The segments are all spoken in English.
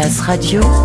Masterclass Radio,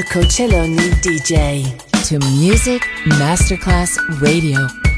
Marco Celloni DJ. To Music Masterclass Radio.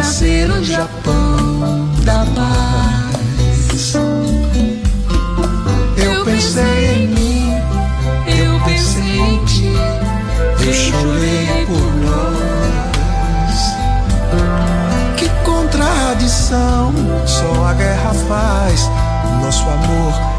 nascer o Japão da paz. Eu pensei em mim, eu pensei em ti, eu chorei por nós. Que contradição, só a guerra faz nosso amor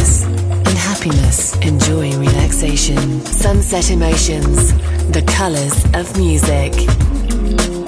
happiness. In happiness, enjoy relaxation, sunset emotions, the colors of music.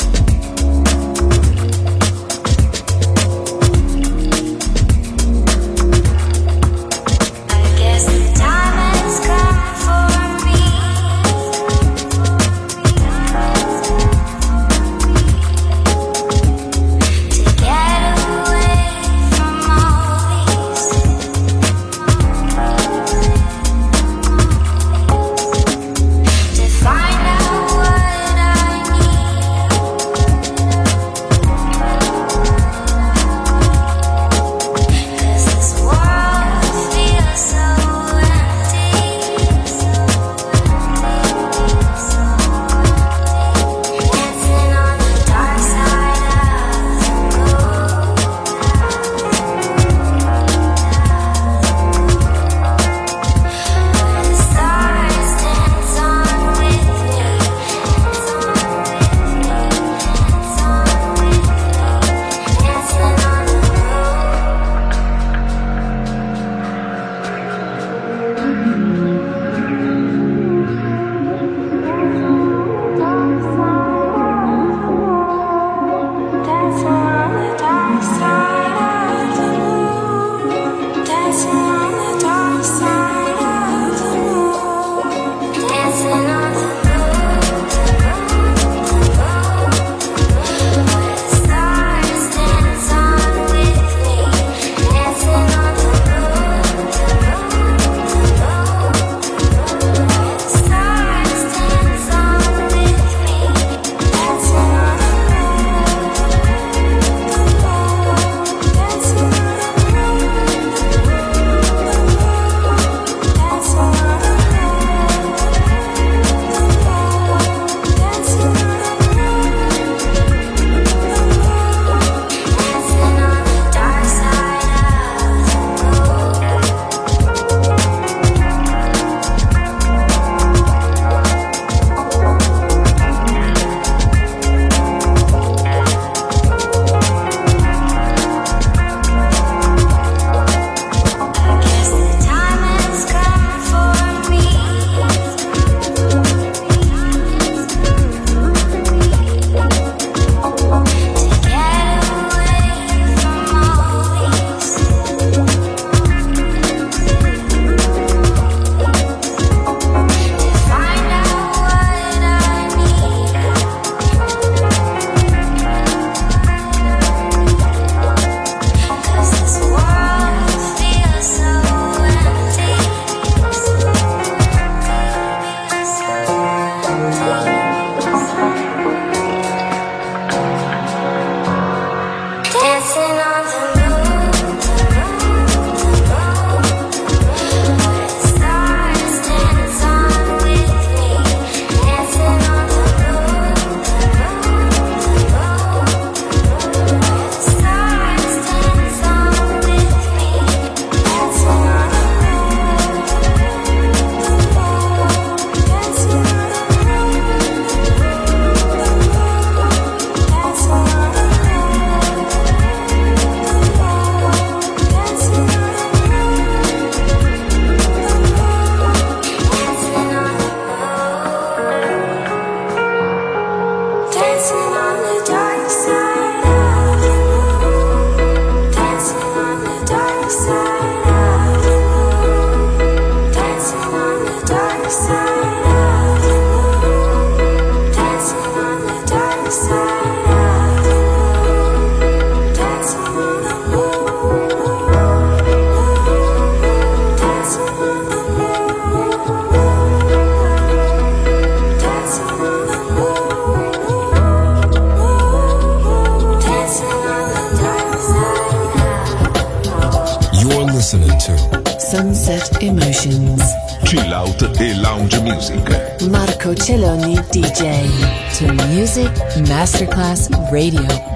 Masterclass Radio.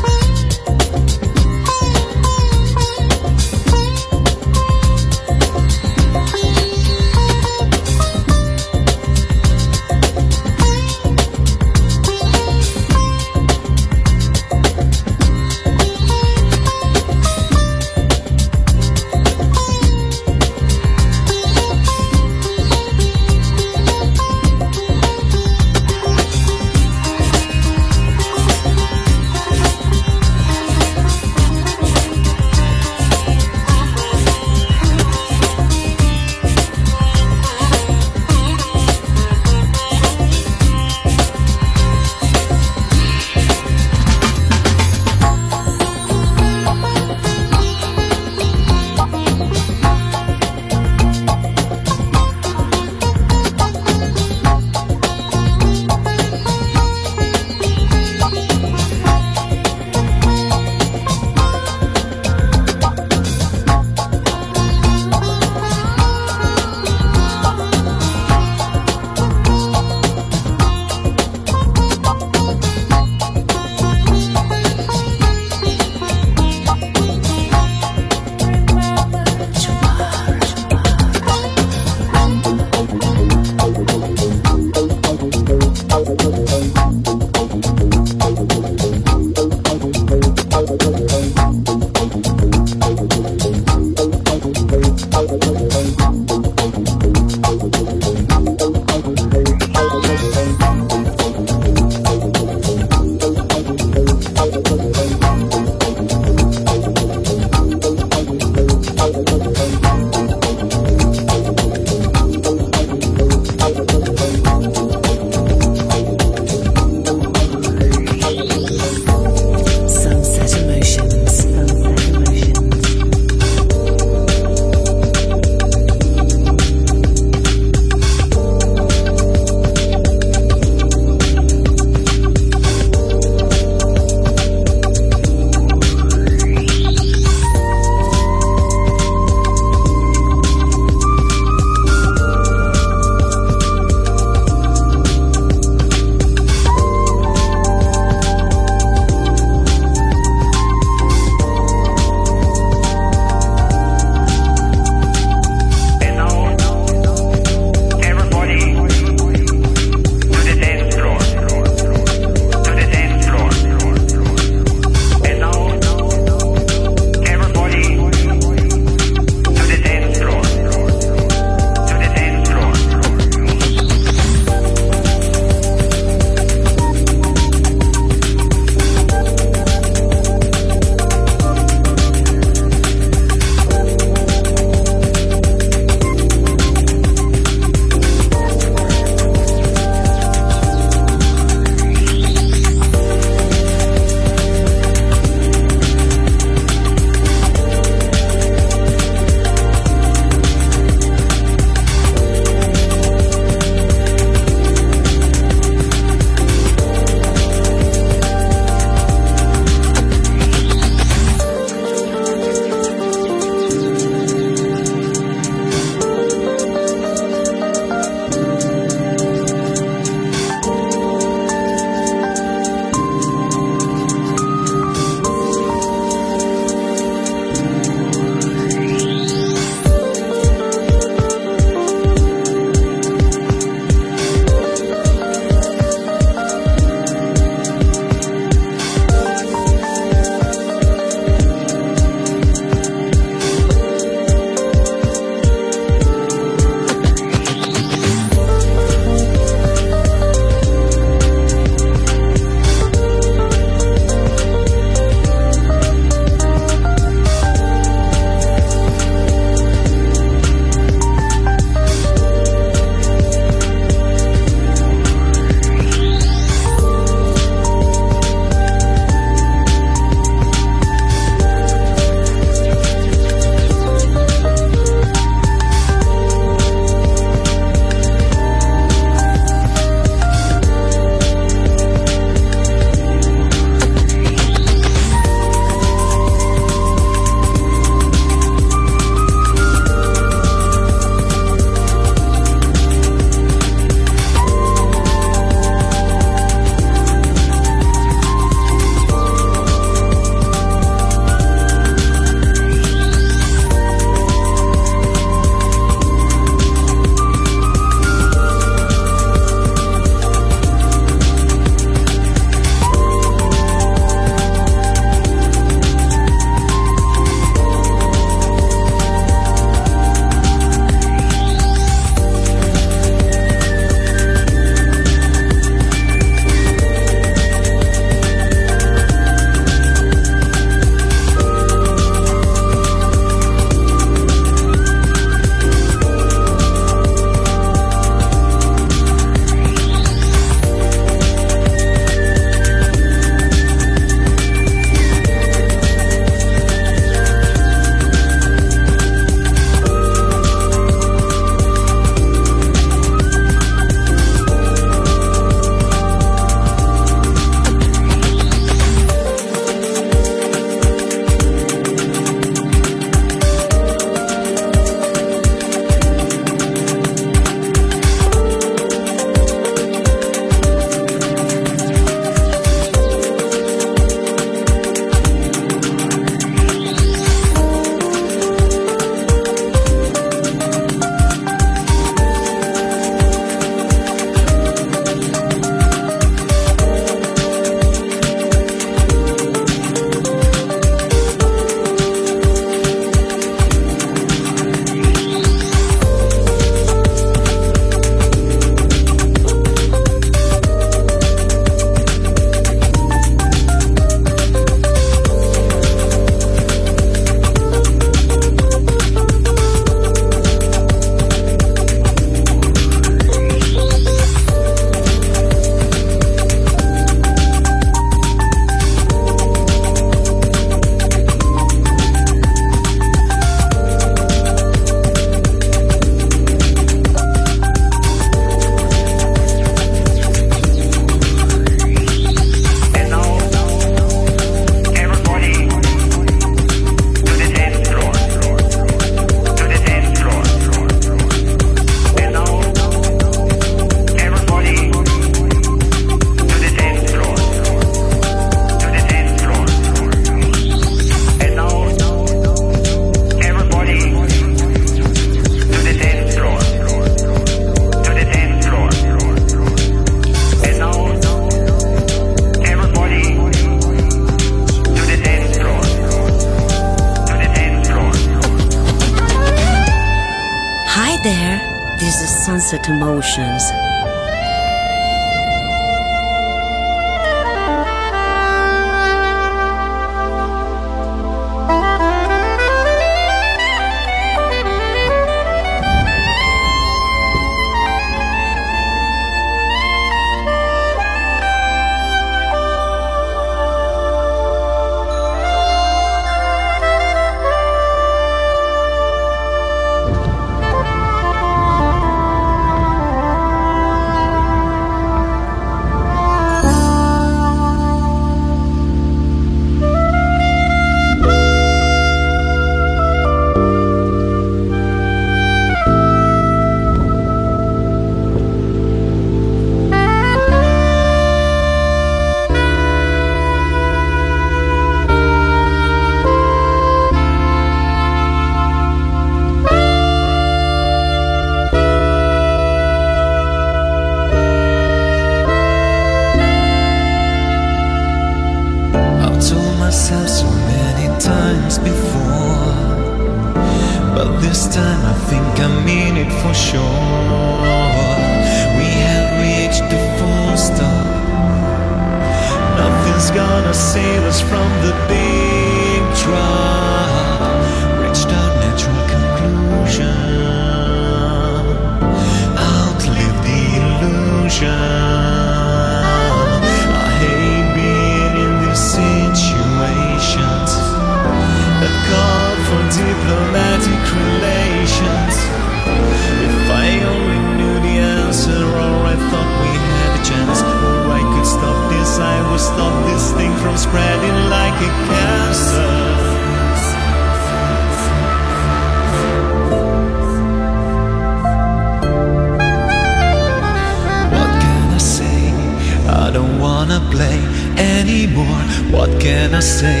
wanna play anymore. What can I say?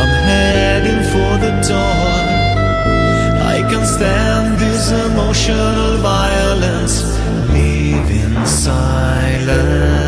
I'm heading for the door. I can't stand this emotional violence. Live in silence.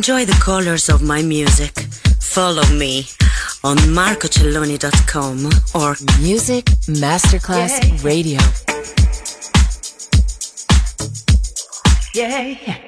Enjoy the colors of my music, follow me on marcocelloni.com or Music Masterclass Yeah. Radio. Yeah.